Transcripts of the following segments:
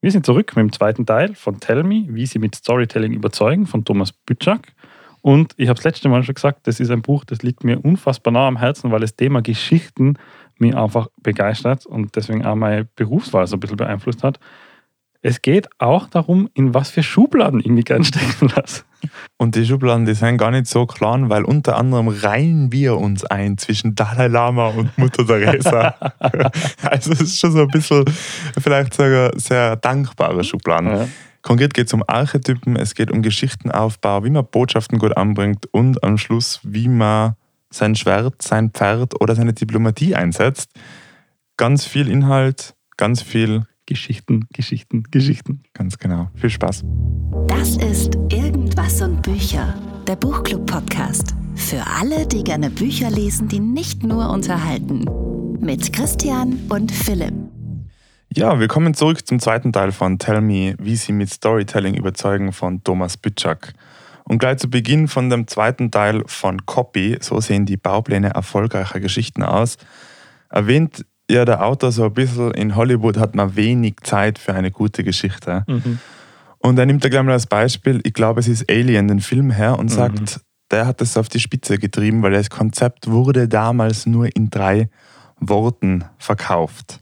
Wir sind zurück mit dem zweiten Teil von Tell Me, wie Sie mit Storytelling überzeugen, von Thomas Bütschak. Und ich habe das letzte Mal schon gesagt, das ist ein Buch, das liegt mir unfassbar nah am Herzen, weil das Thema Geschichten mich einfach begeistert und deswegen auch meine Berufswahl so ein bisschen beeinflusst hat. Es geht auch darum, in was für Schubladen ich mich gern stecken lasse. Und die Schubladen, die sind gar nicht so klar, weil unter anderem reihen wir uns ein zwischen Dalai Lama und Mutter Teresa. also es ist schon so ein bisschen, vielleicht sogar sehr dankbare Schubladen. Ja. Konkret geht es um Archetypen, es geht um Geschichtenaufbau, wie man Botschaften gut anbringt und am Schluss, wie man sein Schwert, sein Pferd oder seine Diplomatie einsetzt. Ganz viel Inhalt, ganz viel Geschichten, Geschichten, Geschichten. Ganz genau. Viel Spaß. Das ist Irgendwas und Bücher, der Buchclub-Podcast. Für alle, die gerne Bücher lesen, die nicht nur unterhalten. Mit Christian und Philipp. Ja, wir kommen zurück zum zweiten Teil von Tell Me, wie Sie mit Storytelling überzeugen von Thomas Bütschak. Und gleich zu Beginn von dem zweiten Teil von Copy, so sehen die Baupläne erfolgreicher Geschichten aus, erwähnt ja der Autor so ein bisschen, in Hollywood hat man wenig Zeit für eine gute Geschichte. Mhm. Und er nimmt da gleich mal als Beispiel, ich glaube, es ist Alien, den Film her, und mhm. sagt, mhm. der hat das auf die Spitze getrieben, weil das Konzept wurde damals nur in drei Worten verkauft.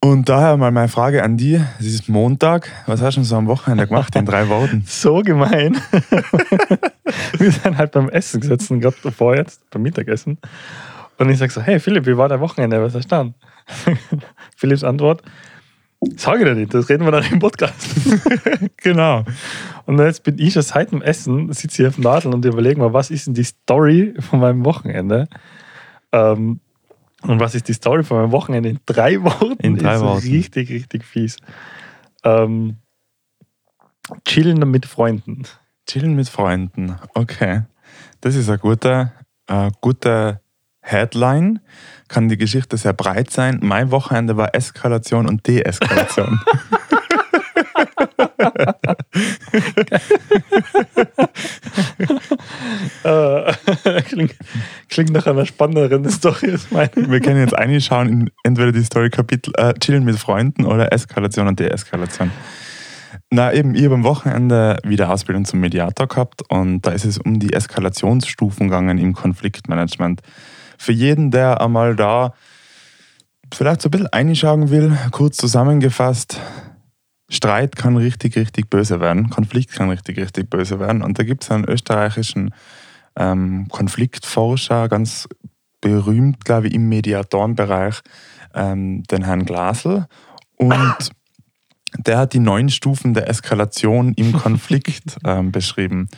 Und daher mal meine Frage an dich. Es ist Montag. Was hast du so am Wochenende gemacht in drei Worten? so gemein. Wir sind halt beim Essen gesessen, gerade davor jetzt, beim Mittagessen. Und ich sage so, hey Philipp, wie war dein Wochenende? Was hast du dann? Philipps Antwort, sage ich dir nicht, das reden wir dann im Podcast. genau. Und jetzt bin ich schon seit dem Essen, sitze hier auf dem Nadel und überlege mal, was ist denn die Story von meinem Wochenende? Ähm, und was ist die Story von meinem Wochenende in drei Worten? In drei ist Worten. Richtig, richtig fies. Ähm, chillen mit Freunden. Chillen mit Freunden, okay. Das ist ein guter, äh, guter Headline kann die Geschichte sehr breit sein. Mein Wochenende war Eskalation und Deeskalation. äh, klingt, klingt nach einer spannenderen Story als meine. Wir können jetzt einschauen in entweder die Story-Kapitel äh, Chillen mit Freunden oder Eskalation und Deeskalation. Na eben, ich habe am Wochenende wieder Ausbildung zum Mediator gehabt und da ist es um die Eskalationsstufen gegangen im Konfliktmanagement für jeden, der einmal da vielleicht so ein bisschen einschauen will, kurz zusammengefasst, Streit kann richtig, richtig böse werden, Konflikt kann richtig, richtig böse werden. Und da gibt es einen österreichischen ähm, Konfliktforscher, ganz berühmt, glaube ich, im Mediatorenbereich, ähm, den Herrn Glasl. Und der hat die neun Stufen der Eskalation im Konflikt ähm, beschrieben.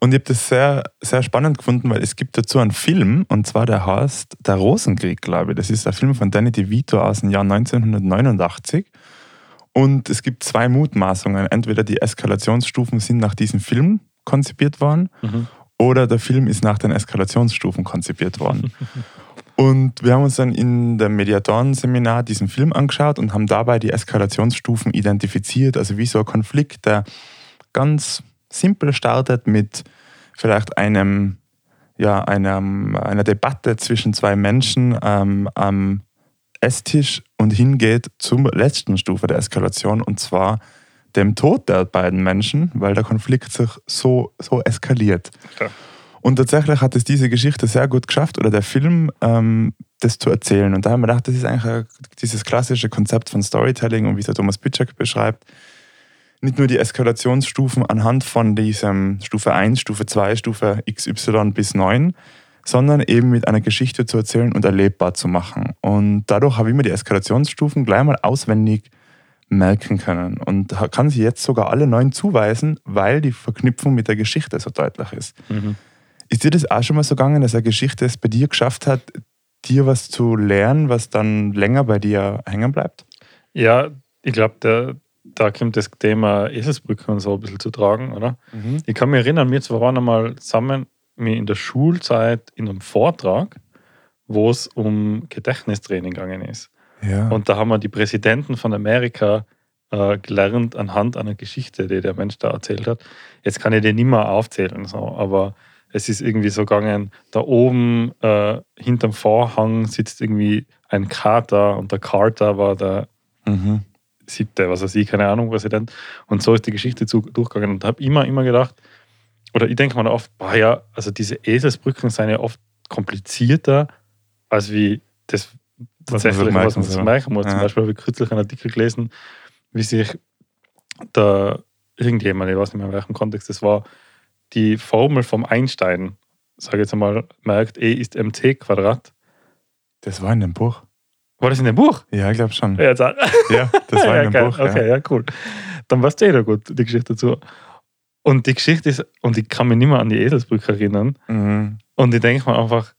Und ich habe das sehr, sehr spannend gefunden, weil es gibt dazu einen Film, und zwar der heißt Der Rosenkrieg, glaube ich. Das ist ein Film von Danny DeVito aus dem Jahr 1989. Und es gibt zwei Mutmaßungen. Entweder die Eskalationsstufen sind nach diesem Film konzipiert worden, mhm. oder der Film ist nach den Eskalationsstufen konzipiert worden. Und wir haben uns dann in dem Mediatoren-Seminar diesen Film angeschaut und haben dabei die Eskalationsstufen identifiziert. Also wie so ein Konflikt, der ganz simpel startet mit vielleicht einem, ja, einem, einer Debatte zwischen zwei Menschen ähm, am Esstisch und hingeht zur letzten Stufe der Eskalation und zwar dem Tod der beiden Menschen, weil der Konflikt sich so, so eskaliert. Ja. Und tatsächlich hat es diese Geschichte sehr gut geschafft, oder der Film, ähm, das zu erzählen. Und da haben wir gedacht, das ist eigentlich dieses klassische Konzept von Storytelling und wie es der Thomas Pitschek beschreibt. Nicht nur die Eskalationsstufen anhand von diesem Stufe 1, Stufe 2, Stufe XY bis 9, sondern eben mit einer Geschichte zu erzählen und erlebbar zu machen. Und dadurch habe ich mir die Eskalationsstufen gleich mal auswendig merken können und kann sie jetzt sogar alle neun zuweisen, weil die Verknüpfung mit der Geschichte so deutlich ist. Mhm. Ist dir das auch schon mal so gegangen, dass eine Geschichte es bei dir geschafft hat, dir was zu lernen, was dann länger bei dir hängen bleibt? Ja, ich glaube, da kommt das Thema Eselsbrücke und so ein bisschen zu tragen, oder? Mhm. Ich kann mich erinnern, wir zwei waren einmal zusammen in der Schulzeit in einem Vortrag, wo es um Gedächtnistraining gegangen ist. Ja. Und da haben wir die Präsidenten von Amerika äh, gelernt anhand einer Geschichte, die der Mensch da erzählt hat. Jetzt kann ich den nicht mehr aufzählen, so, aber es ist irgendwie so gegangen, da oben äh, hinterm Vorhang sitzt irgendwie ein Kater und der Kater war der, mhm. siebte, was weiß ich, keine Ahnung, Präsident. Und so ist die Geschichte zu, durchgegangen. Und habe immer, immer gedacht, oder ich denke mir oft, boah, ja, also diese Eselsbrücken sind ja oft komplizierter, als wie das tatsächlich, was man so merken muss. Ja. Zum Beispiel habe ich kürzlich einen Artikel gelesen, wie sich da irgendjemand, ich weiß nicht mehr in welchem Kontext das war, die Formel vom Einstein, sage ich jetzt einmal, merkt, E ist mc Quadrat. Das war in dem Buch. War das in dem Buch? Ja, ich glaube schon. Ja, das war in dem ja, Buch. Okay, ja. ja, cool. Dann weißt du eh da gut, die Geschichte dazu. Und die Geschichte ist, und ich kann mich nicht mehr an die Eselsbrücke erinnern. Mhm. Und ich denke mir einfach,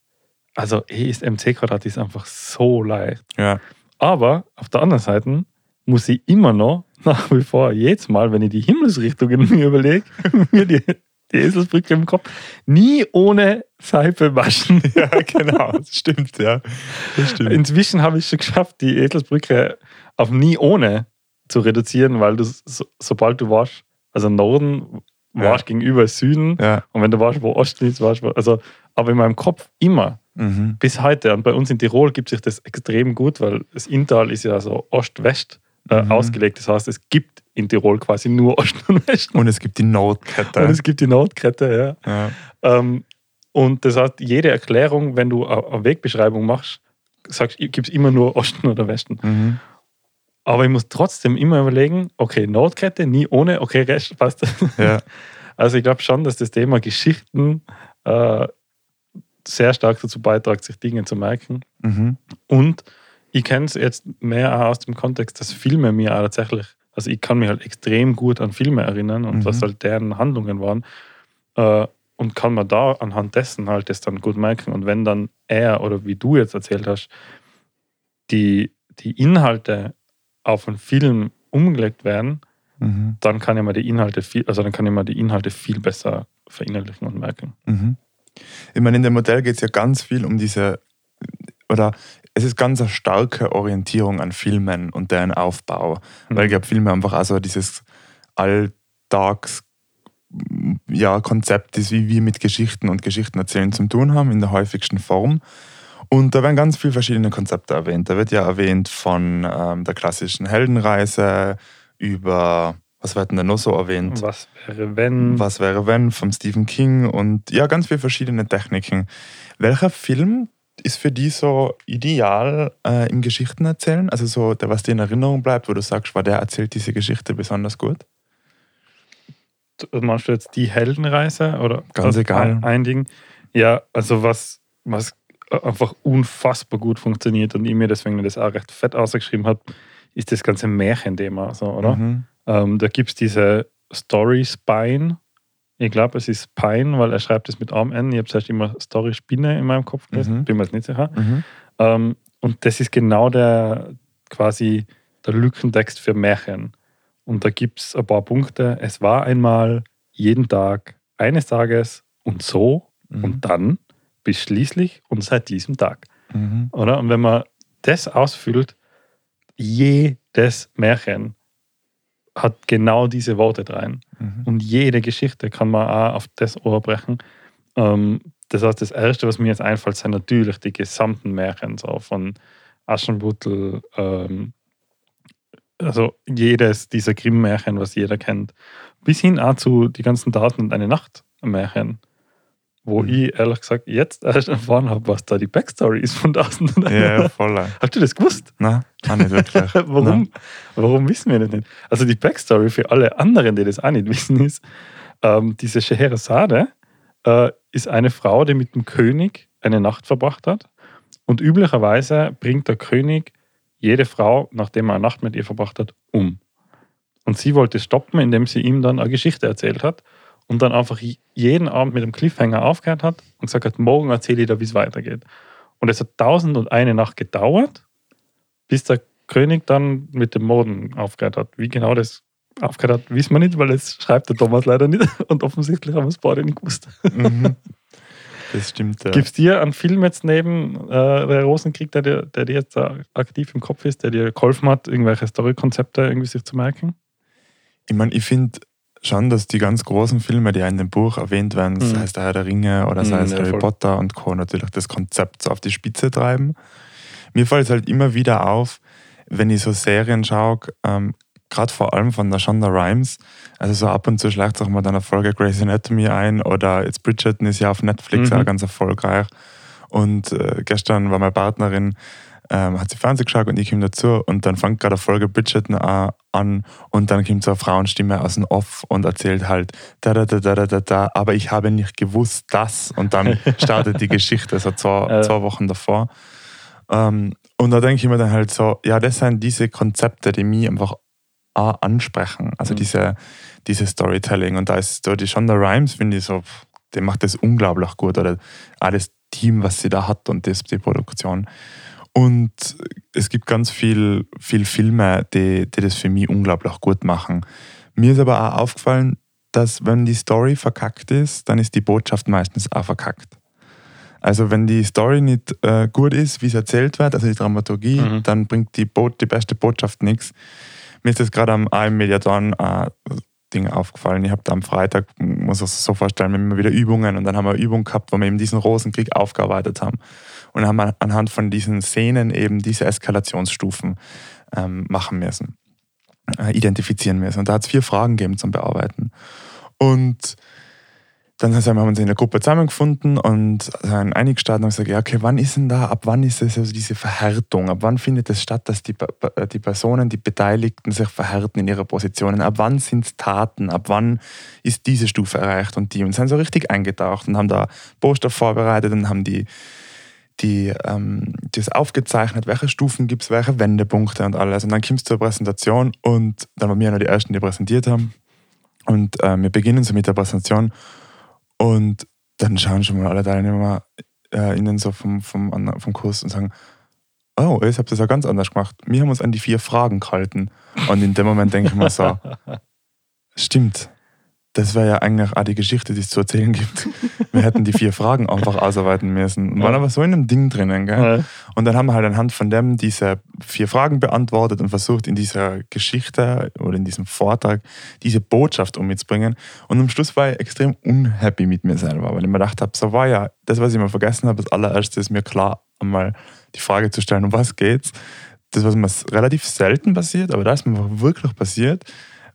also E ist mc Quadrat ist einfach so leicht. Ja. Aber auf der anderen Seite muss ich immer noch, nach wie vor, jedes Mal, wenn ich die Himmelsrichtungen mir überlege, mir die, die Eselsbrücke im Kopf, nie ohne Seife waschen. Ja, genau, das stimmt, ja. Das stimmt. Inzwischen habe ich es schon geschafft, die Eselsbrücke auf nie ohne zu reduzieren, weil du, so, sobald du waschst, also Norden warst ja. gegenüber Süden ja. und wenn du warst, wo Osten ist, warst also aber in meinem Kopf immer mhm. bis heute. Und bei uns in Tirol gibt sich das extrem gut, weil das Inntal ist ja so Ost-West äh, mhm. ausgelegt. Das heißt, es gibt in Tirol quasi nur Osten und Westen. Und es gibt die Notkette. Und es gibt die Notkette, ja. ja. Ähm, und das heißt, jede Erklärung, wenn du eine Wegbeschreibung machst, sagst, gibt es immer nur Osten oder Westen. Mhm. Aber ich muss trotzdem immer überlegen, okay, Notkette, nie ohne, okay, Rest passt. Ja. Also ich glaube schon, dass das Thema Geschichten äh, sehr stark dazu beiträgt, sich Dinge zu merken. Mhm. Und ich kenne es jetzt mehr auch aus dem Kontext, dass Filme mir auch tatsächlich, also ich kann mich halt extrem gut an Filme erinnern und mhm. was halt deren Handlungen waren. Äh, und kann man da anhand dessen halt das dann gut merken. Und wenn dann er oder wie du jetzt erzählt hast, die, die Inhalte auf einen Film umgelegt werden, mhm. dann kann ich mir die Inhalte viel, also dann kann ich mir die Inhalte viel besser verinnerlichen und merken. Mhm. Ich meine, in dem Modell geht es ja ganz viel um diese, oder es ist ganz eine starke Orientierung an Filmen und deren Aufbau. Mhm. Weil ich glaube, Filme einfach also dieses Alltags ja, Konzept ist, wie wir mit Geschichten und Geschichten erzählen zu tun haben, in der häufigsten Form. Und da werden ganz viele verschiedene Konzepte erwähnt. Da wird ja erwähnt von ähm, der klassischen Heldenreise über, was wird denn da noch so erwähnt? Was wäre wenn? Was wäre wenn vom Stephen King und ja, ganz viele verschiedene Techniken. Welcher Film ist für die so ideal äh, im Geschichtenerzählen? Also so, der, was dir in Erinnerung bleibt, wo du sagst, war der erzählt diese Geschichte besonders gut? Machst du jetzt die Heldenreise oder ganz egal ein Ding? Ja, also was, was einfach unfassbar gut funktioniert und ich mir deswegen das auch recht fett ausgeschrieben habe, ist das ganze Märchenthema, so, oder? Mhm. Ähm, da gibt es diese Story Spine, ich glaube, es ist Pine, weil er schreibt es mit Arm N. Ich habe zuerst immer Story Spinne in meinem Kopf gelesen, mhm. bin mir jetzt nicht sicher. Mhm. Ähm, und das ist genau der quasi der Lückentext für Märchen. Und da gibt es ein paar Punkte. Es war einmal jeden Tag eines Tages und so mhm. und dann bis schließlich und seit diesem Tag. Mhm. Oder? Und wenn man das ausfüllt, jedes Märchen hat genau diese Worte drin. Mhm. Und jede Geschichte kann man auch auf das Ohr brechen. Ähm, das heißt, das Erste, was mir jetzt einfällt, sind natürlich die gesamten Märchen, so von Aschenputtel, ähm, also jedes dieser Grimm-Märchen, was jeder kennt, bis hin auch zu die ganzen Daten und eine Nacht-Märchen wo mhm. ich ehrlich gesagt jetzt erst erfahren habe, was da die Backstory ist von und Ja, ja, voll. Hast du das gewusst? Nein, auch nicht wirklich. warum, warum wissen wir das nicht? Also die Backstory für alle anderen, die das auch nicht wissen, ist, ähm, diese Scheherazade äh, ist eine Frau, die mit dem König eine Nacht verbracht hat. Und üblicherweise bringt der König jede Frau, nachdem er eine Nacht mit ihr verbracht hat, um. Und sie wollte stoppen, indem sie ihm dann eine Geschichte erzählt hat und dann einfach jeden Abend mit einem Cliffhanger aufgehört hat und gesagt hat, morgen erzähle ich dir, wie es weitergeht. Und es hat tausend und eine Nacht gedauert, bis der König dann mit dem Morden aufgehört hat. Wie genau das aufgehört hat, wissen wir nicht, weil das schreibt der Thomas leider nicht. Und offensichtlich haben wir es beide nicht gewusst. Mhm. Das stimmt, ja. Gibt es dir einen Film jetzt neben äh, der Rosenkrieg, der dir, der dir jetzt aktiv im Kopf ist, der dir geholfen hat, irgendwelche Storykonzepte irgendwie sich zu merken? Ich meine, ich finde, schon, dass die ganz großen Filme, die ja in dem Buch erwähnt werden, mhm. sei es der Herr der Ringe oder sei es mhm, Harry voll. Potter und Co., natürlich das Konzept so auf die Spitze treiben. Mir fällt es halt immer wieder auf, wenn ich so Serien schaue, ähm, gerade vor allem von der Shonda Rhimes, also so ab und zu schlägt sich mal dann eine Folge Grey's Anatomy ein oder jetzt Bridgerton ist ja auf Netflix mhm. auch ganz erfolgreich. Und äh, gestern war meine Partnerin, ähm, hat sie Fernsehen geschaut und ich komme dazu und dann fängt gerade eine Folge Bridgerton an und dann kommt so eine Frauenstimme aus dem Off und erzählt halt da da da da da da, aber ich habe nicht gewusst, dass und dann startet die Geschichte, so zwei, zwei Wochen davor. Ähm, und da denke ich mir dann halt so, ja, das sind diese Konzepte, die mich einfach auch ansprechen. Also mhm. diese, diese Storytelling. Und da ist da die Shonda Rhimes, finde ich so, die macht das unglaublich gut. Oder auch das Team, was sie da hat und das, die Produktion. Und es gibt ganz viel, viel Filme, die, die das für mich unglaublich gut machen. Mir ist aber auch aufgefallen, dass wenn die Story verkackt ist, dann ist die Botschaft meistens auch verkackt. Also wenn die Story nicht äh, gut ist, wie es erzählt wird, also die Dramaturgie, mhm. dann bringt die, Bo die beste Botschaft nichts. Mir ist das gerade am AM Mediaton äh, Ding aufgefallen. Ich habe da am Freitag, muss ich es so vorstellen, wir immer wieder Übungen und dann haben wir eine Übung gehabt, wo wir eben diesen Rosenkrieg aufgearbeitet haben. Und haben anhand von diesen Szenen eben diese Eskalationsstufen ähm, machen müssen, äh, identifizieren müssen. Und da hat es vier Fragen gegeben zum Bearbeiten. Und dann haben wir uns in der Gruppe zusammengefunden und dann eingestartet und gesagt, ja, okay, wann ist denn da, ab wann ist es also diese Verhärtung? Ab wann findet es statt, dass die, die Personen, die Beteiligten sich verhärten in ihrer Positionen? Ab wann sind es Taten? Ab wann ist diese Stufe erreicht und die? Und sind so richtig eingetaucht und haben da Poster vorbereitet und haben die, die, ähm, das aufgezeichnet, welche Stufen gibt es, welche Wendepunkte und alles. Und dann kommst du zur Präsentation und dann waren wir noch die Ersten, die präsentiert haben. Und äh, wir beginnen so mit der Präsentation und dann schauen schon mal alle Teilnehmer äh, innen so vom, vom, vom Kurs und sagen, oh, ich habe das ja ganz anders gemacht. Wir haben uns an die vier Fragen gehalten. Und in dem Moment denke ich mir so, stimmt, das wäre ja eigentlich auch die Geschichte, die es zu erzählen gibt. Wir hätten die vier Fragen einfach ausarbeiten müssen. Und waren aber so in einem Ding drinnen. Gell? Ja. Und dann haben wir halt anhand von dem diese vier Fragen beantwortet und versucht, in dieser Geschichte oder in diesem Vortrag diese Botschaft umzubringen. Und am Schluss war ich extrem unhappy mit mir selber, weil ich mir gedacht habe, so war ja das, was ich mir vergessen habe, das allererste ist mir klar, einmal die Frage zu stellen, um was geht's. Das, was mir relativ selten passiert, aber da ist mir wirklich passiert.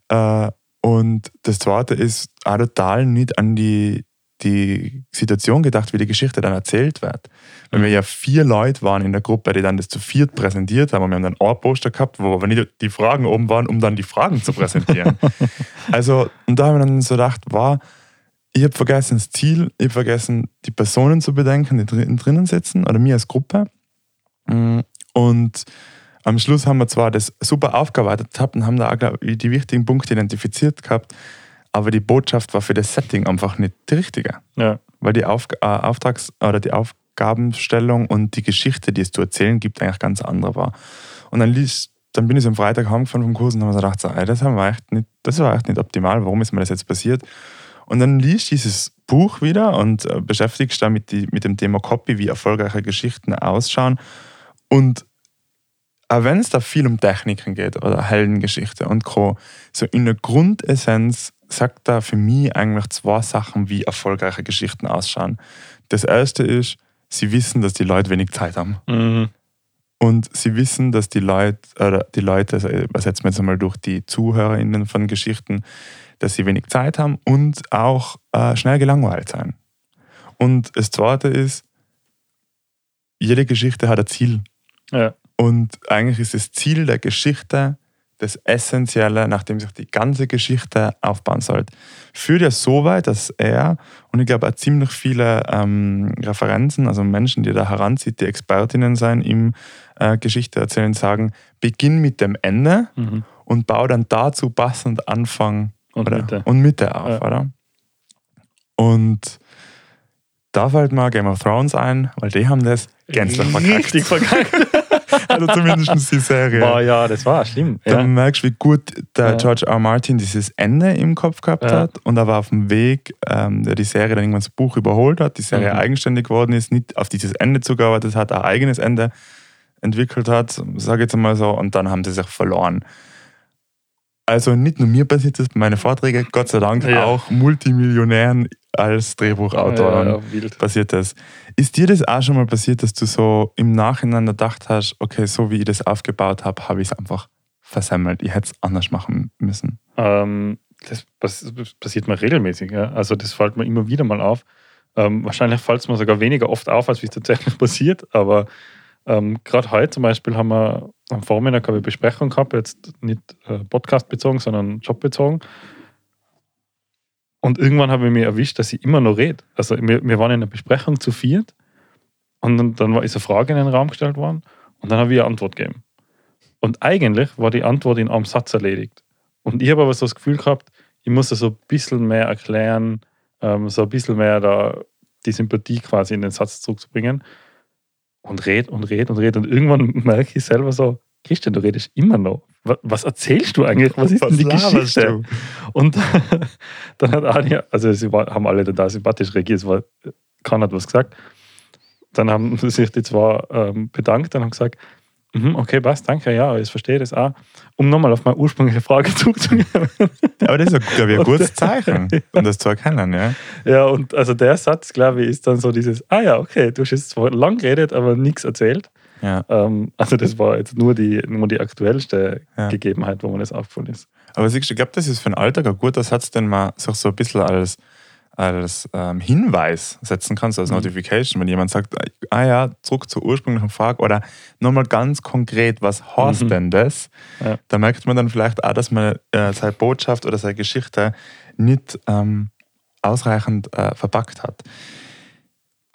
Äh, und das Zweite ist auch total nicht an die, die Situation gedacht, wie die Geschichte dann erzählt wird. Weil wir ja vier Leute waren in der Gruppe, die dann das zu viert präsentiert haben und wir haben dann ein Poster gehabt, wo aber nicht die Fragen oben waren, um dann die Fragen zu präsentieren. also, und da haben wir dann so gedacht, war, ich habe vergessen das Ziel, ich habe vergessen die Personen zu bedenken, die drinnen sitzen, oder mir als Gruppe. Mm, und am Schluss haben wir zwar das super aufgearbeitet gehabt und haben da auch ich, die wichtigen Punkte identifiziert gehabt, aber die Botschaft war für das Setting einfach nicht die richtige. Ja. Weil die Auf, äh, Auftrags- oder die Aufgabenstellung und die Geschichte, die es zu erzählen gibt, eigentlich ganz andere war. Und dann, ließ, dann bin ich so am Freitag heimgefahren vom Kurs und habe mir gedacht, so, ey, das, haben wir echt nicht, das war echt nicht optimal, warum ist mir das jetzt passiert? Und dann liest dieses Buch wieder und äh, beschäftigst da mit, die, mit dem Thema Copy, wie erfolgreiche Geschichten ausschauen. Und auch wenn es da viel um Techniken geht oder Heldengeschichte und Co., so in der Grundessenz sagt da für mich eigentlich zwei Sachen, wie erfolgreiche Geschichten ausschauen. Das erste ist, sie wissen, dass die Leute wenig Zeit haben. Mhm. Und sie wissen, dass die Leute, oder die Leute, also übersetzen wir jetzt einmal durch die ZuhörerInnen von Geschichten, dass sie wenig Zeit haben und auch äh, schnell gelangweilt sein. Und das zweite ist, jede Geschichte hat ein Ziel. Ja. Und eigentlich ist das Ziel der Geschichte das Essentielle, nachdem sich die ganze Geschichte aufbauen sollte. Führt ja so weit, dass er, und ich glaube auch ziemlich viele ähm, Referenzen, also Menschen, die da heranzieht, die Expertinnen sein im äh, Geschichte erzählen, sagen, beginn mit dem Ende mhm. und bau dann dazu passend Anfang und, oder, Mitte. und Mitte auf, ja. oder? Und da fällt mal Game of Thrones ein, weil die haben das gänzlich verkackt. Richtig verkackt. Also zumindest die Serie. Boah, ja, das war schlimm. Ja. merkst du, wie gut der ja. George R. R. Martin dieses Ende im Kopf gehabt ja. hat und er war auf dem Weg, ähm, der die Serie dann irgendwann das Buch überholt hat, die Serie mhm. eigenständig geworden ist, nicht auf dieses Ende zugearbeitet hat, ein eigenes Ende entwickelt hat, sage ich jetzt mal so, und dann haben sie sich verloren. Also nicht nur mir passiert das bei meinen Vorträgen, Gott sei Dank Ja. auch Multimillionären als Drehbuchautoren Ja, passiert das. Ist dir das auch schon mal passiert, dass du so im Nachhinein gedacht hast, okay, so wie ich das aufgebaut habe, habe ich es einfach versemmelt. Ich hätte es anders machen müssen. Ähm, das passiert mir regelmäßig. Ja? Also das fällt mir immer wieder mal auf. Ähm, wahrscheinlich fällt es mir sogar weniger oft auf, als wie es tatsächlich passiert. Aber ähm, gerade heute zum Beispiel haben wir am Vormittag eine Besprechung gehabt, jetzt nicht äh, Podcast bezogen, sondern Job bezogen. Und irgendwann habe ich mir erwischt, dass ich immer noch rede. Also wir, wir waren in einer Besprechung zu viert und dann, dann ist eine Frage in den Raum gestellt worden und dann habe ich eine Antwort gegeben. Und eigentlich war die Antwort in einem Satz erledigt. Und ich habe aber so das Gefühl gehabt, ich muss so ein bisschen mehr erklären, ähm, so ein bisschen mehr da die Sympathie quasi in den Satz zurückzubringen. Und red und red und red. Und irgendwann merke ich selber so, Christian, du redest immer noch. Wa- Was erzählst du eigentlich? Was ist denn die Geschichte? Und dann hat Anja, also sie war, haben alle da sympathisch reagiert, es war, keiner hat was gesagt. Dann haben sich die zwei ähm, bedankt und haben gesagt, okay, passt, danke, ja, ich verstehe das auch. Um nochmal auf meine ursprüngliche Frage zurückzugehen. Aber das ist, glaube ich, ein gutes Zeichen, um das zu erkennen. Ja? ja, und also der Satz, glaube ich, ist dann so dieses, ah ja, okay, du hast jetzt zwar lang geredet, aber nichts erzählt. Ja. Ähm, also das war jetzt nur die, nur die aktuellste Ja. Gegebenheit, wo mir das aufgefallen ist. Aber siehst du, ich glaube, das ist für den Alltag ein guter Satz, den man sich so ein bisschen als, als ähm, Hinweis setzen kann, so als Mhm. Notification, wenn jemand sagt, ah ja, zurück zur ursprünglichen Frage oder nochmal ganz konkret, was heißt Mhm. denn das? Ja. Da merkt man dann vielleicht auch, dass man äh, seine Botschaft oder seine Geschichte nicht ähm, ausreichend äh, verpackt hat.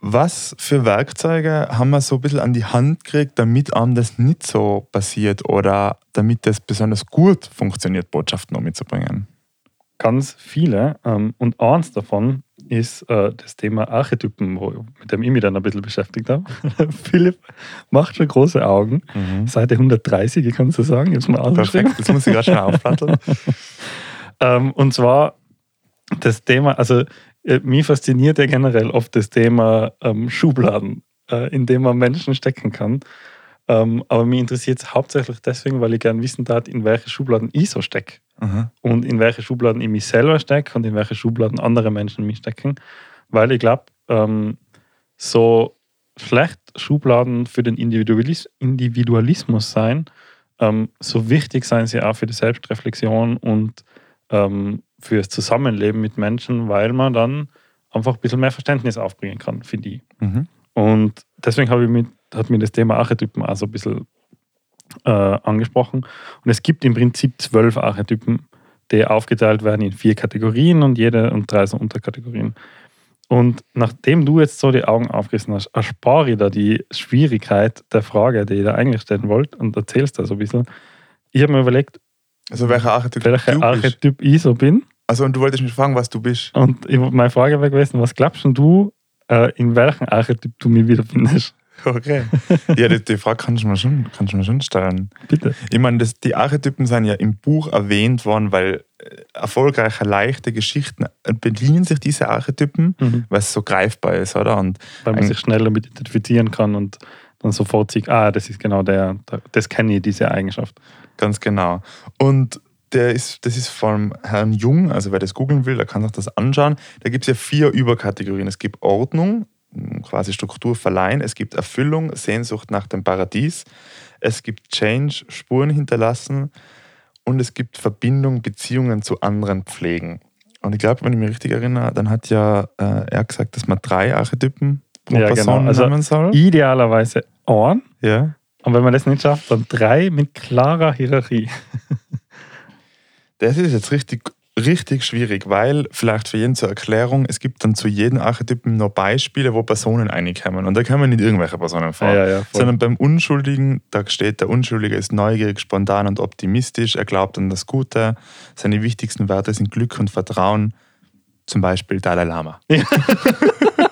Was für Werkzeuge haben wir so ein bisschen an die Hand gekriegt, damit einem das nicht so passiert oder damit das besonders gut funktioniert, Botschaften noch mitzubringen? Ganz viele. Ähm, und eins davon ist äh, das Thema Archetypen, wo, mit dem ich mich dann ein bisschen beschäftigt habe. Philipp macht schon große Augen. Seite 130, ich kann es so sagen, jetzt mal. Perfekt, das muss ich gerade schon aufplatteln. Ähm, und zwar das Thema, also äh, mich fasziniert ja generell oft das Thema ähm, Schubladen, äh, in dem man Menschen stecken kann. Ähm, aber mich interessiert es hauptsächlich deswegen, weil ich gerne wissen darf, in welche Schubladen ich so stecke und in welche Schubladen ich mich selber stecke und in welche Schubladen andere Menschen mich stecken. Weil ich glaube, ähm, so schlecht Schubladen für den Individualis Individualismus sein, ähm, so wichtig seien sie auch für die Selbstreflexion und ähm, für das Zusammenleben mit Menschen, weil man dann einfach ein bisschen mehr Verständnis aufbringen kann für die. Mhm. Und deswegen habe ich mit, hat mir das Thema Archetypen auch so ein bisschen äh, angesprochen. Und es gibt im Prinzip zwölf Archetypen, die aufgeteilt werden in vier Kategorien und jede und drei so Unterkategorien. Und nachdem du jetzt so die Augen aufgerissen hast, erspare ich da die Schwierigkeit der Frage, die ich da eigentlich stellen wollte und erzählst da so ein bisschen. Ich habe mir überlegt, Also welcher Archetyp welcher. Archetyp ich so bin. Also und du wolltest mich fragen, was du bist. Und meine Frage wäre gewesen, was glaubst du, äh, in welchem Archetyp du mich wiederfindest? Okay. ja, die, die Frage kannst du mir schon, kannst du mir schon stellen. Bitte. Ich meine, das, die Archetypen sind ja im Buch erwähnt worden, weil äh, erfolgreiche, leichte Geschichten äh, bedienen sich diese Archetypen, Mhm. weil es so greifbar ist, oder? Und weil man sich schnell damit identifizieren kann und dann sofort sieht, ah, das ist genau der, das kenne ich, diese Eigenschaft. Ganz genau. Und der ist, das ist vom Herrn Jung, also wer das googeln will, der kann sich das anschauen. Da gibt es ja vier Überkategorien. Es gibt Ordnung, quasi Struktur verleihen. Es gibt Erfüllung, Sehnsucht nach dem Paradies. Es gibt Change, Spuren hinterlassen. Und es gibt Verbindung, Beziehungen zu anderen pflegen. Und ich glaube, wenn ich mich richtig erinnere, dann hat ja äh, er gesagt, dass man drei Archetypen pro Ja, genau. Person Also nehmen soll. Idealerweise ein, ja. und wenn man das nicht schafft, dann drei mit klarer Hierarchie. Das ist jetzt richtig, richtig schwierig, weil vielleicht für jeden zur Erklärung, es gibt dann zu jedem Archetypen noch Beispiele, wo Personen reinkommen. Und da kommen nicht irgendwelche Personen vor. ja, ja. Sondern beim Unschuldigen, da steht, der Unschuldige ist neugierig, spontan und optimistisch, er glaubt an das Gute. Seine wichtigsten Werte sind Glück und Vertrauen. Zum Beispiel Dalai Lama.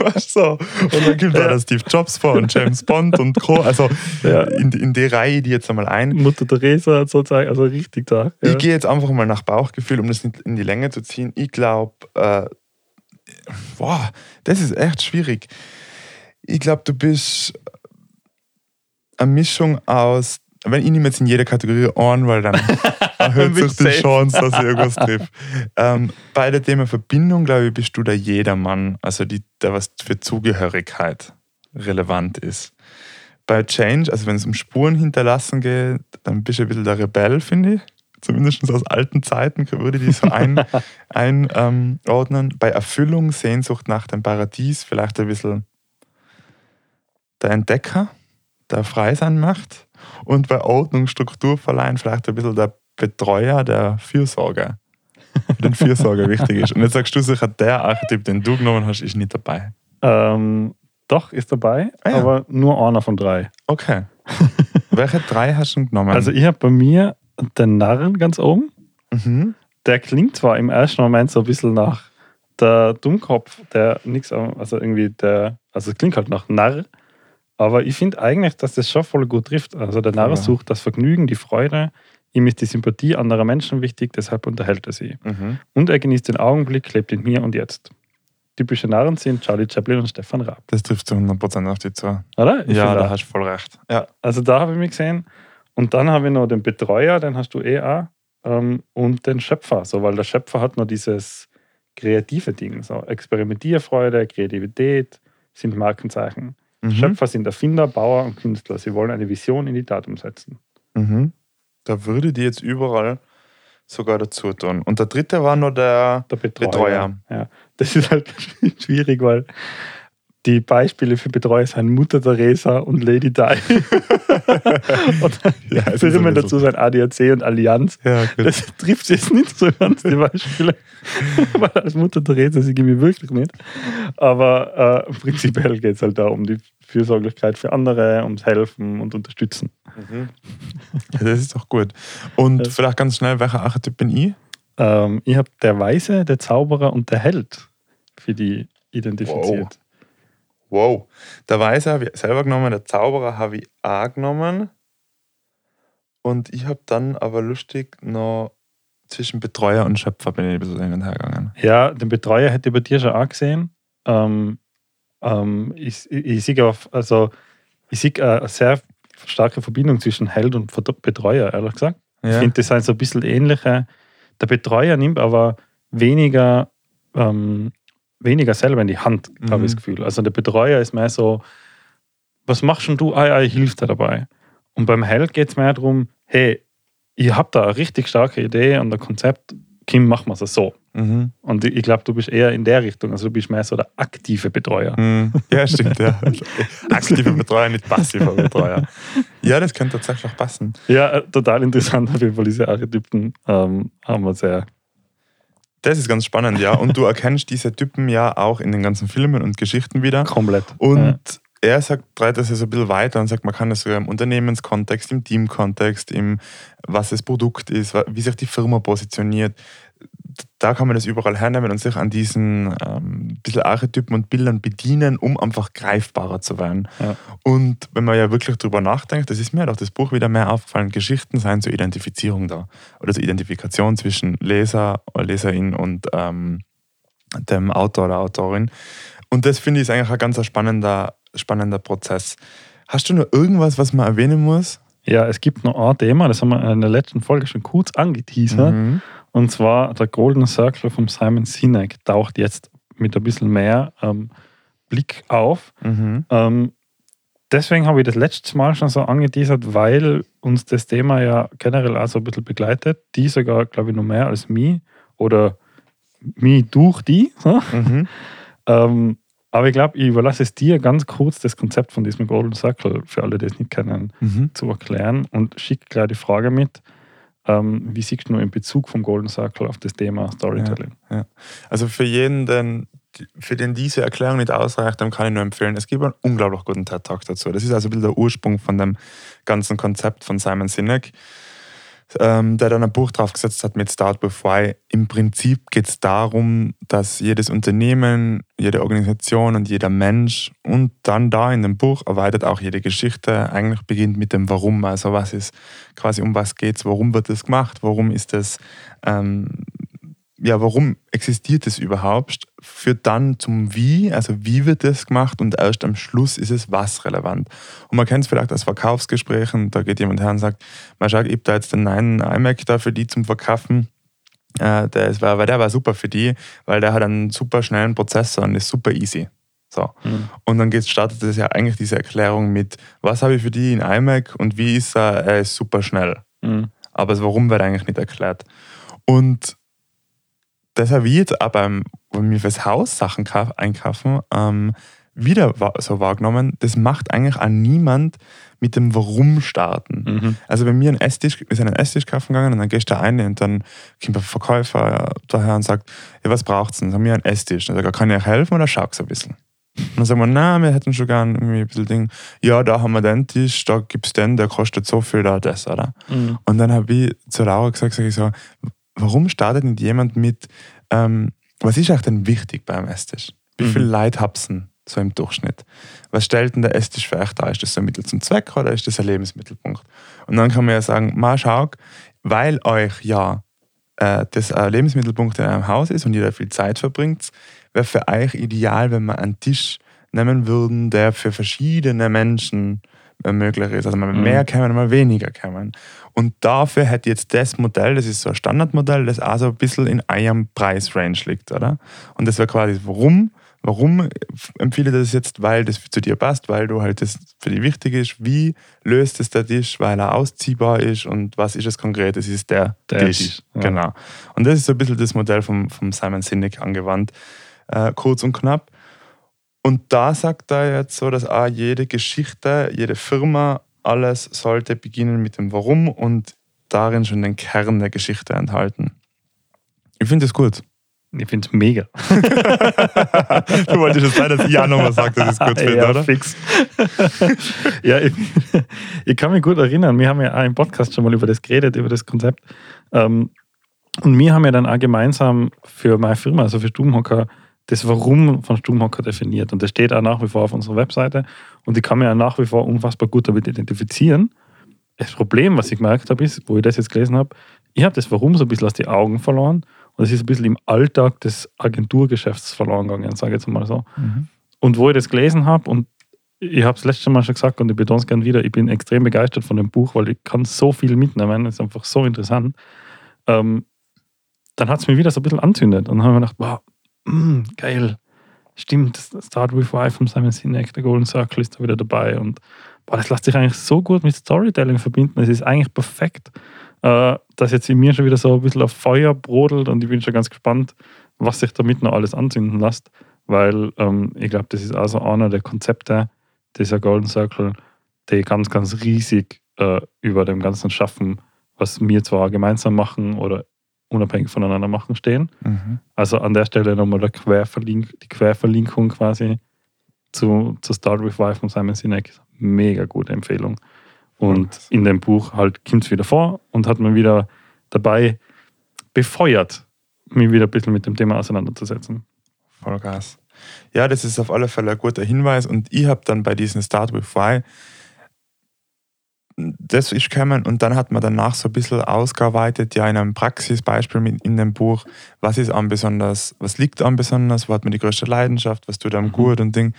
weißt so. Und dann gibt da der Steve Jobs vor und James Bond und Co. Also Ja. in, in die Reihe die jetzt einmal ein. Mutter Teresa sozusagen, also richtig da. Ja. Ich gehe jetzt einfach mal nach Bauchgefühl, um das nicht in die Länge zu ziehen. Ich glaube, äh, boah, das ist echt schwierig. Ich glaube, du bist eine Mischung aus wenn ich nehme jetzt in jede Kategorie an, weil dann erhöht sich die Chance, dass ich irgendwas trifft. Ähm, bei der Thema Verbindung, glaube ich, bist du der Jedermann, also die, der was für Zugehörigkeit relevant ist. Bei Change, also wenn es um Spuren hinterlassen geht, dann bist du ein bisschen der Rebell, finde ich. Zumindest aus alten Zeiten würde ich die so ein, einordnen. Ähm, bei Erfüllung, Sehnsucht nach dem Paradies, vielleicht ein bisschen der Entdecker, der frei sein macht. Und bei Ordnung, Struktur verleihen, vielleicht ein bisschen der Betreuer, der Fürsorge. den Fürsorge wichtig ist. Und jetzt sagst du sicher, der Archetyp, den du genommen hast, ist nicht dabei. Ähm, doch, ist dabei, ah, ja. aber nur einer von drei. Okay. Welche drei hast du genommen? Also ich habe bei mir den Narren ganz oben. Mhm. Der klingt zwar im ersten Moment so ein bisschen nach der Dummkopf, der nichts, also irgendwie der, also es klingt halt nach Narr, aber ich finde eigentlich, dass das schon voll gut trifft. Also der Narr ja. sucht das Vergnügen, die Freude, ihm ist die Sympathie anderer Menschen wichtig, deshalb unterhält er sie. Mhm. Und er genießt den Augenblick, lebt in mir und jetzt typische Narren sind Charlie Chaplin und Stefan Raab. Das trifft zu 100% auf die zu. Oder? Ich ja, da hast du voll recht. Ja. Also da habe ich mich gesehen. Und dann habe ich noch den Betreuer, den hast du eh auch. Ähm, und den Schöpfer, so, weil der Schöpfer hat noch dieses kreative Ding. So Experimentierfreude, Kreativität sind Markenzeichen. Mhm. Schöpfer sind Erfinder, Bauer und Künstler. Sie wollen eine Vision in die Tat umsetzen. Mhm. Da würde die jetzt überall sogar dazu tun. Und der dritte war nur der, der Betreuer. Betreuer. Ja. Das ist halt schwierig, weil die Beispiele für Betreuer sind Mutter Teresa und Lady Di. und ja, Firmen dazu sind ADAC und Allianz. Ja, das trifft jetzt nicht so ganz, die Beispiele. Weil als Mutter Teresa sie gebe ich wirklich nicht. Aber äh, prinzipiell geht es halt da um die Fürsorglichkeit für andere, ums Helfen und Unterstützen. Mhm. Das ist doch gut. Und das vielleicht ganz schnell, welcher Archetyp bin ich? Ähm, ich habe der Weise, der Zauberer und der Held für die identifiziert. Wow. Wow. Der Weise habe ich selber genommen, der Zauberer habe ich auch genommen. Und ich habe dann aber lustig noch zwischen Betreuer und Schöpfer bin ich ein bisschen hin und her gegangen. Ja, den Betreuer hätte ich bei dir schon auch gesehen. Ähm, ähm, ich, ich, ich sehe also, ich sehe eine sehr starke Verbindung zwischen Held und Betreuer, ehrlich gesagt. Ja. Ich finde, das sind so ein bisschen ähnliche. Der Betreuer nimmt aber weniger, ähm, weniger selber in die Hand, habe mhm. ich das Gefühl. Also der Betreuer ist mehr so, was machst du? Ah ja, ich hilf dir dabei. Und beim Held geht es mehr darum, hey, ich habe da eine richtig starke Idee und ein Konzept, Kim, machen wir es so. Mhm. Und ich glaube, du bist eher in der Richtung. Also du bist mehr so der aktive Betreuer. Mhm. Ja, stimmt, ja. Aktiver Betreuer, nicht passiver Betreuer. Ja, das könnte tatsächlich auch passen. Ja, äh, total interessant auf jeden Fall. Diese Archetypen ähm, haben wir sehr. Das ist ganz spannend, ja. Und du erkennst diese Typen ja auch in den ganzen Filmen und Geschichten wieder. Komplett. Und ja er sagt, treibt das ja so ein bisschen weiter und sagt, man kann das sogar im Unternehmenskontext, im Teamkontext, im was das Produkt ist, wie sich die Firma positioniert da kann man das überall hernehmen und sich an diesen ähm, bisschen Archetypen und Bildern bedienen, um einfach greifbarer zu werden. Ja. Und wenn man ja wirklich drüber nachdenkt, das ist mir auch das Buch wieder mehr aufgefallen, Geschichten seien zur Identifizierung da. Oder zur Identifikation zwischen Leser, Leserin und ähm, dem Autor oder Autorin. Und das finde ich ist eigentlich ein ganz spannender, spannender Prozess. Hast du noch irgendwas, was man erwähnen muss? Ja, es gibt noch ein Thema, das haben wir in der letzten Folge schon kurz angeteasert. Mhm. Und zwar der Golden Circle von Simon Sinek taucht jetzt mit ein bisschen mehr ähm, Blick auf. Mhm. Ähm, deswegen habe ich das letzte Mal schon so angeteasert, weil uns das Thema ja generell auch so ein bisschen begleitet. Die sogar, glaube ich, noch mehr als mich oder mich durch die. So. Mhm. ähm, aber ich glaube, ich überlasse es dir ganz kurz, das Konzept von diesem Golden Circle, für alle, die es nicht kennen, mhm. zu erklären und schicke gleich die Frage mit. Ähm, wie siehst du in Bezug vom Golden Circle auf das Thema Storytelling? Ja, ja. Also für jeden, den, für den diese Erklärung nicht ausreicht, dann kann ich nur empfehlen, es gibt einen unglaublich guten TED-Talk dazu. Das ist also ein bisschen der Ursprung von dem ganzen Konzept von Simon Sinek ähm, der dann ein Buch draufgesetzt hat mit Start with Why. Im Prinzip geht es darum, dass jedes Unternehmen, jede Organisation und jeder Mensch und dann da in dem Buch erweitert auch jede Geschichte eigentlich beginnt mit dem Warum. Also was ist quasi um was geht es, warum wird es gemacht, warum ist es, ähm, ja, warum existiert es überhaupt, führt dann zum Wie, also wie wird das gemacht und erst am Schluss ist es was relevant. Und man kennt es vielleicht aus Verkaufsgesprächen, da geht jemand her und sagt, man schaut, ich habe da jetzt den einen iMac da für die zum Verkaufen, äh, der, war, weil der war super für die, weil der hat einen super schnellen Prozessor und ist super easy. So. Mhm. Und dann geht, startet das ja eigentlich diese Erklärung mit, was habe ich für die in iMac und wie ist er, er ist super schnell. Mhm. Aber das Warum wird eigentlich nicht erklärt. Und das habe ich jetzt auch beim, wenn wir fürs Haus Sachen einkaufen, ähm, wieder so wahrgenommen, das macht eigentlich auch niemand mit dem Warum starten. Mhm. Also wenn wir einen Esstisch, wir sind einen Esstisch kaufen gegangen und dann gehst du da rein und dann kommt der Verkäufer daher und sagt, ja, was braucht es denn? Dann haben wir einen Esstisch. Dann sagt er, kann ich euch helfen oder schaust ein bisschen? Und dann sagen wir, na, wir hätten schon gern irgendwie ein bisschen Ding. Ja, da haben wir den Tisch, da gibt es den, der kostet so viel, da das, oder? Mhm. Und dann habe ich zu Laura gesagt, sag ich so, warum startet nicht jemand mit, ähm, was ist euch denn wichtig beim Esstisch? Wie mhm. viele Leute habt ihr so im Durchschnitt? Was stellt denn der Esstisch für euch dar? Ist das so ein Mittel zum Zweck oder ist das ein Lebensmittelpunkt? Und dann kann man ja sagen, mal schau, weil euch ja äh, das ein Lebensmittelpunkt in einem Haus ist und ihr da viel Zeit verbringt, wäre für euch ideal, wenn wir einen Tisch nehmen würden, der für verschiedene Menschen möglich ist. Also mal mhm. mehr kämen, mal weniger kämen. Und dafür hätte jetzt das Modell, das ist so ein Standardmodell, das auch so ein bisschen in eurem Preisrange liegt, oder? Und das wäre quasi, warum? Warum empfehle ich das jetzt? Weil das zu dir passt, weil du halt das für dich wichtig ist. Wie löst es der Tisch, weil er ausziehbar ist und was ist es konkret? Das ist der, der Tisch. Tisch. Ja. Genau. Und das ist so ein bisschen das Modell vom, vom Simon Sinek angewandt äh, kurz und knapp. Und da sagt er jetzt so, dass auch jede Geschichte, jede Firma, alles sollte beginnen mit dem Warum und darin schon den Kern der Geschichte enthalten. Ich finde das gut. Ich finde es mega. du wolltest jetzt sein, dass ich auch nochmal sage, dass ich es gut finde, ja, oder? fix. ja, ich, ich, kann mich gut erinnern, wir haben ja auch im Podcast schon mal über das geredet, über das Konzept. Ähm, und wir haben ja dann auch gemeinsam für meine Firma, also für Stubenhocker, das Warum von Stummhocker definiert. Und das steht auch nach wie vor auf unserer Webseite. Und ich kann mich auch nach wie vor unfassbar gut damit identifizieren. Das Problem, was ich gemerkt habe, ist, wo ich das jetzt gelesen habe, ich habe das Warum so ein bisschen aus den Augen verloren. Und es ist ein bisschen im Alltag des Agenturgeschäfts verloren gegangen, sage ich jetzt mal so. Mhm. Und wo ich das gelesen habe, und ich habe es letztes Mal schon gesagt und ich betone es gerne wieder, ich bin extrem begeistert von dem Buch, weil ich kann so viel mitnehmen, es ist einfach so interessant. Ähm, dann hat es mir wieder so ein bisschen anzündet. Und dann habe ich mir gedacht, wow, mm, geil, stimmt, Start with Why von Simon Sinek, der Golden Circle ist da wieder dabei und boah, das lässt sich eigentlich so gut mit Storytelling verbinden. Es ist eigentlich perfekt, äh, dass jetzt in mir schon wieder so ein bisschen auf Feuer brodelt und ich bin schon ganz gespannt, was sich damit noch alles anzünden lässt, weil ähm, ich glaube, das ist also einer der Konzepte dieser Golden Circle, die ganz, ganz riesig äh, über dem ganzen Schaffen, was wir zwar gemeinsam machen oder unabhängig voneinander machen stehen. Mhm. Also an der Stelle nochmal der Querverlink, die Querverlinkung quasi zu, zu Start with Why von Simon Sinek. Mega gute Empfehlung. Und in dem Buch halt kommt es wieder vor und hat man wieder dabei befeuert, mich wieder ein bisschen mit dem Thema auseinanderzusetzen. Vollgas. Ja, das ist auf alle Fälle ein guter Hinweis. Und ich habe dann bei diesem Start with Why das ist gekommen und dann hat man danach so ein bisschen ausgearbeitet, ja in einem Praxisbeispiel in dem Buch, was ist an besonders, was liegt an besonders, wo hat man die größte Leidenschaft, was tut einem mhm. gut und Ding.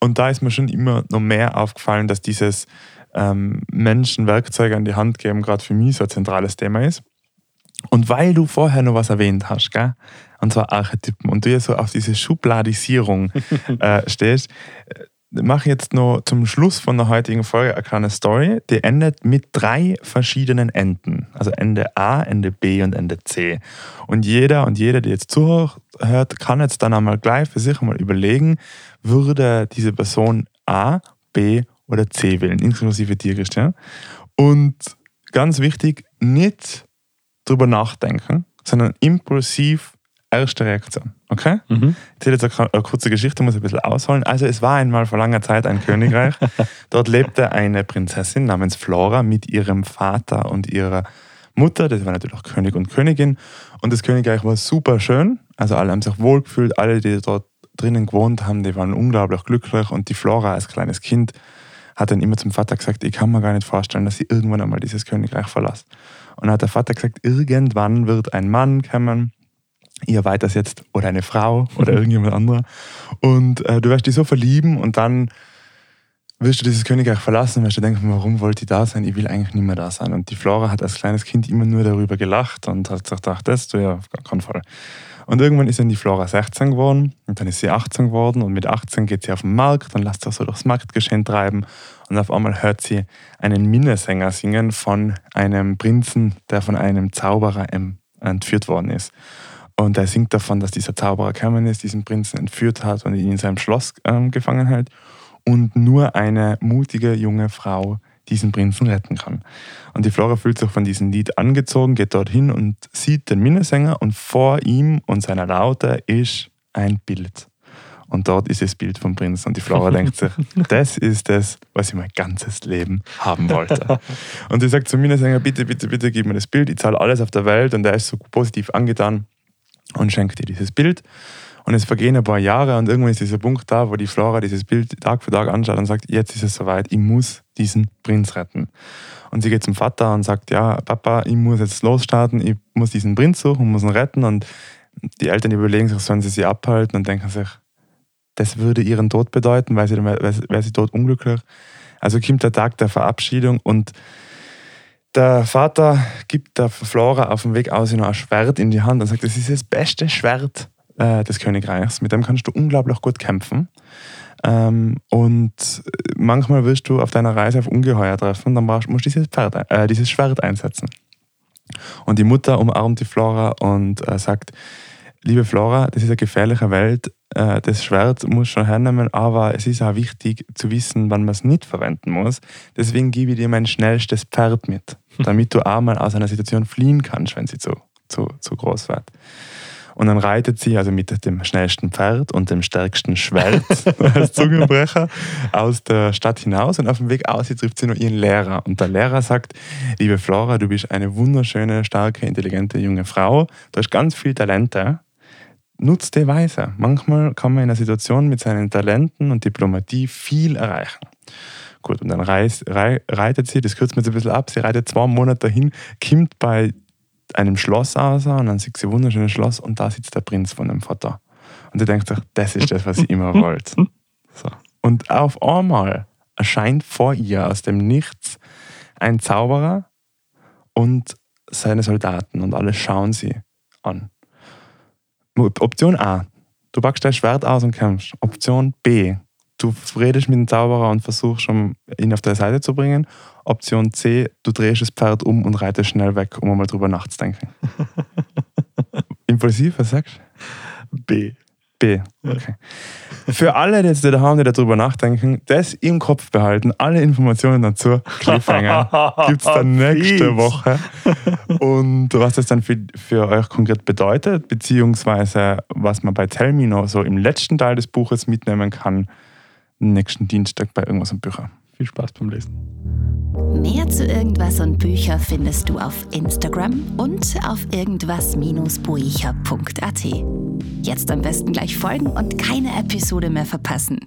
Und da ist mir schon immer noch mehr aufgefallen, dass dieses ähm, Menschen Werkzeuge an die Hand geben, gerade für mich so ein zentrales Thema ist. Und weil du vorher noch was erwähnt hast, gell? und zwar Archetypen, und du ja so auf diese Schubladisierung äh, stehst, mache jetzt noch zum Schluss von der heutigen Folge eine kleine Story. Die endet mit drei verschiedenen Enden. Also Ende A, Ende B und Ende C. Und jeder und jede, die jetzt zuhört, kann jetzt dann einmal gleich für sich mal überlegen, würde diese Person A, B oder C wählen, inklusive dir, Christian. Und ganz wichtig, nicht drüber nachdenken, sondern impulsiv erste Reaktion. Okay? Mhm. Ich erzähle jetzt eine, kurze Geschichte, muss ein bisschen ausholen. Also, es war einmal vor langer Zeit ein Königreich. Dort lebte eine Prinzessin namens Flora mit ihrem Vater und ihrer Mutter. Das war natürlich auch König und Königin. Und das Königreich war super schön. Also, alle haben sich wohlgefühlt. Alle, die dort drinnen gewohnt haben, die waren unglaublich glücklich. Und die Flora als kleines Kind hat dann immer zum Vater gesagt: Ich kann mir gar nicht vorstellen, dass sie irgendwann einmal dieses Königreich verlässt. Und dann hat der Vater gesagt: Irgendwann wird ein Mann kommen, ihr weiters jetzt oder eine Frau oder irgendjemand anderer. Und äh, du wirst dich so verlieben und dann wirst du dieses Königreich verlassen, wirst du denken, warum wollte ich da sein? Ich will eigentlich nicht mehr da sein. Und die Flora hat als kleines Kind immer nur darüber gelacht und hat gesagt, ach, das du ja auf keinen Fall. Und irgendwann ist dann die Flora 16 geworden und dann ist sie 18 geworden und mit 18 geht sie auf den Markt und lässt sich so durchs Marktgeschehen treiben und auf einmal hört sie einen Minnesänger singen von einem Prinzen, der von einem Zauberer entführt worden ist. Und er singt davon, dass dieser Zauberer ist, diesen Prinzen entführt hat und ihn in seinem Schloss ähm, gefangen hält und nur eine mutige junge Frau diesen Prinzen retten kann. Und die Flora fühlt sich von diesem Lied angezogen, geht dorthin und sieht den Minnesänger und vor ihm und seiner Laute ist ein Bild. Und dort ist das Bild vom Prinzen. Und die Flora denkt sich, das ist das, was ich mein ganzes Leben haben wollte. Und sie sagt zum Minnesänger, bitte, bitte, bitte gib mir das Bild, ich zahle alles auf der Welt. Und er ist so positiv angetan und schenkt ihr dieses Bild. Und es vergehen ein paar Jahre und irgendwann ist dieser Punkt da, wo die Flora dieses Bild Tag für Tag anschaut und sagt, jetzt ist es soweit, ich muss diesen Prinz retten. Und sie geht zum Vater und sagt, ja, Papa, ich muss jetzt losstarten, ich muss diesen Prinz suchen, muss ihn retten. Und die Eltern überlegen sich, sollen sie sie abhalten und denken sich, das würde ihren Tod bedeuten, weil sie, wäre sie tot unglücklich. Also kommt der Tag der Verabschiedung und der Vater gibt der Flora auf dem Weg aus noch ein Schwert in die Hand und sagt, das ist das beste Schwert, äh, des Königreichs. Mit dem kannst du unglaublich gut kämpfen. Ähm, und manchmal wirst du auf deiner Reise auf Ungeheuer treffen, dann brauchst, musst du dieses, Pferd, äh, dieses Schwert einsetzen. Und die Mutter umarmt die Flora und äh, sagt, liebe Flora, das ist eine gefährliche Welt, äh, das Schwert muss schon hernehmen, aber es ist auch wichtig zu wissen, wann man es nicht verwenden muss. Deswegen gebe ich dir mein schnellstes Pferd mit, damit du auch mal aus einer Situation fliehen kannst, wenn sie zu, zu, zu groß wird. Und dann reitet sie also mit dem schnellsten Pferd und dem stärksten Schwert als Zungenbrecher aus der Stadt hinaus. Und auf dem Weg aus trifft sie noch ihren Lehrer. Und der Lehrer sagt, liebe Flora, du bist eine wunderschöne, starke, intelligente junge Frau. Du hast ganz viel Talente. Nutz die Weise. Manchmal kann man in einer Situation mit seinen Talenten und Diplomatie viel erreichen. Gut, und dann reist, reitet sie, das kürzt mir jetzt ein bisschen ab, sie reitet zwei Monate dahin, kommt bei einem Schloss aus und dann sieht sie ein wunderschönes Schloss und da sitzt der Prinz von dem Vater. Und sie denkt sich, das ist das, was ich immer wollte. So. Und auf einmal erscheint vor ihr aus dem Nichts ein Zauberer und seine Soldaten und alle schauen sie an. Option A, du packst dein Schwert aus und kämpfst. Option B, du redest mit dem Zauberer und versuchst ihn auf deine Seite zu bringen. Option C, du drehst das Pferd um und reitest schnell weg, um einmal drüber nachzudenken. Impulsiv, was sagst du? B. B. Okay. Für alle, die jetzt da haben, die darüber nachdenken, das im Kopf behalten, alle Informationen dazu, Cliffhanger, gibt es dann nächste Woche. Und was das dann für, für euch konkret bedeutet, beziehungsweise was man bei Tell Me noch so im letzten Teil des Buches mitnehmen kann, nächsten Dienstag bei irgendwas und Bücher. Viel Spaß beim Lesen. Mehr zu irgendwas und Bücher findest du auf Instagram und auf irgendwas-buicher.at. Jetzt am besten gleich folgen und keine Episode mehr verpassen.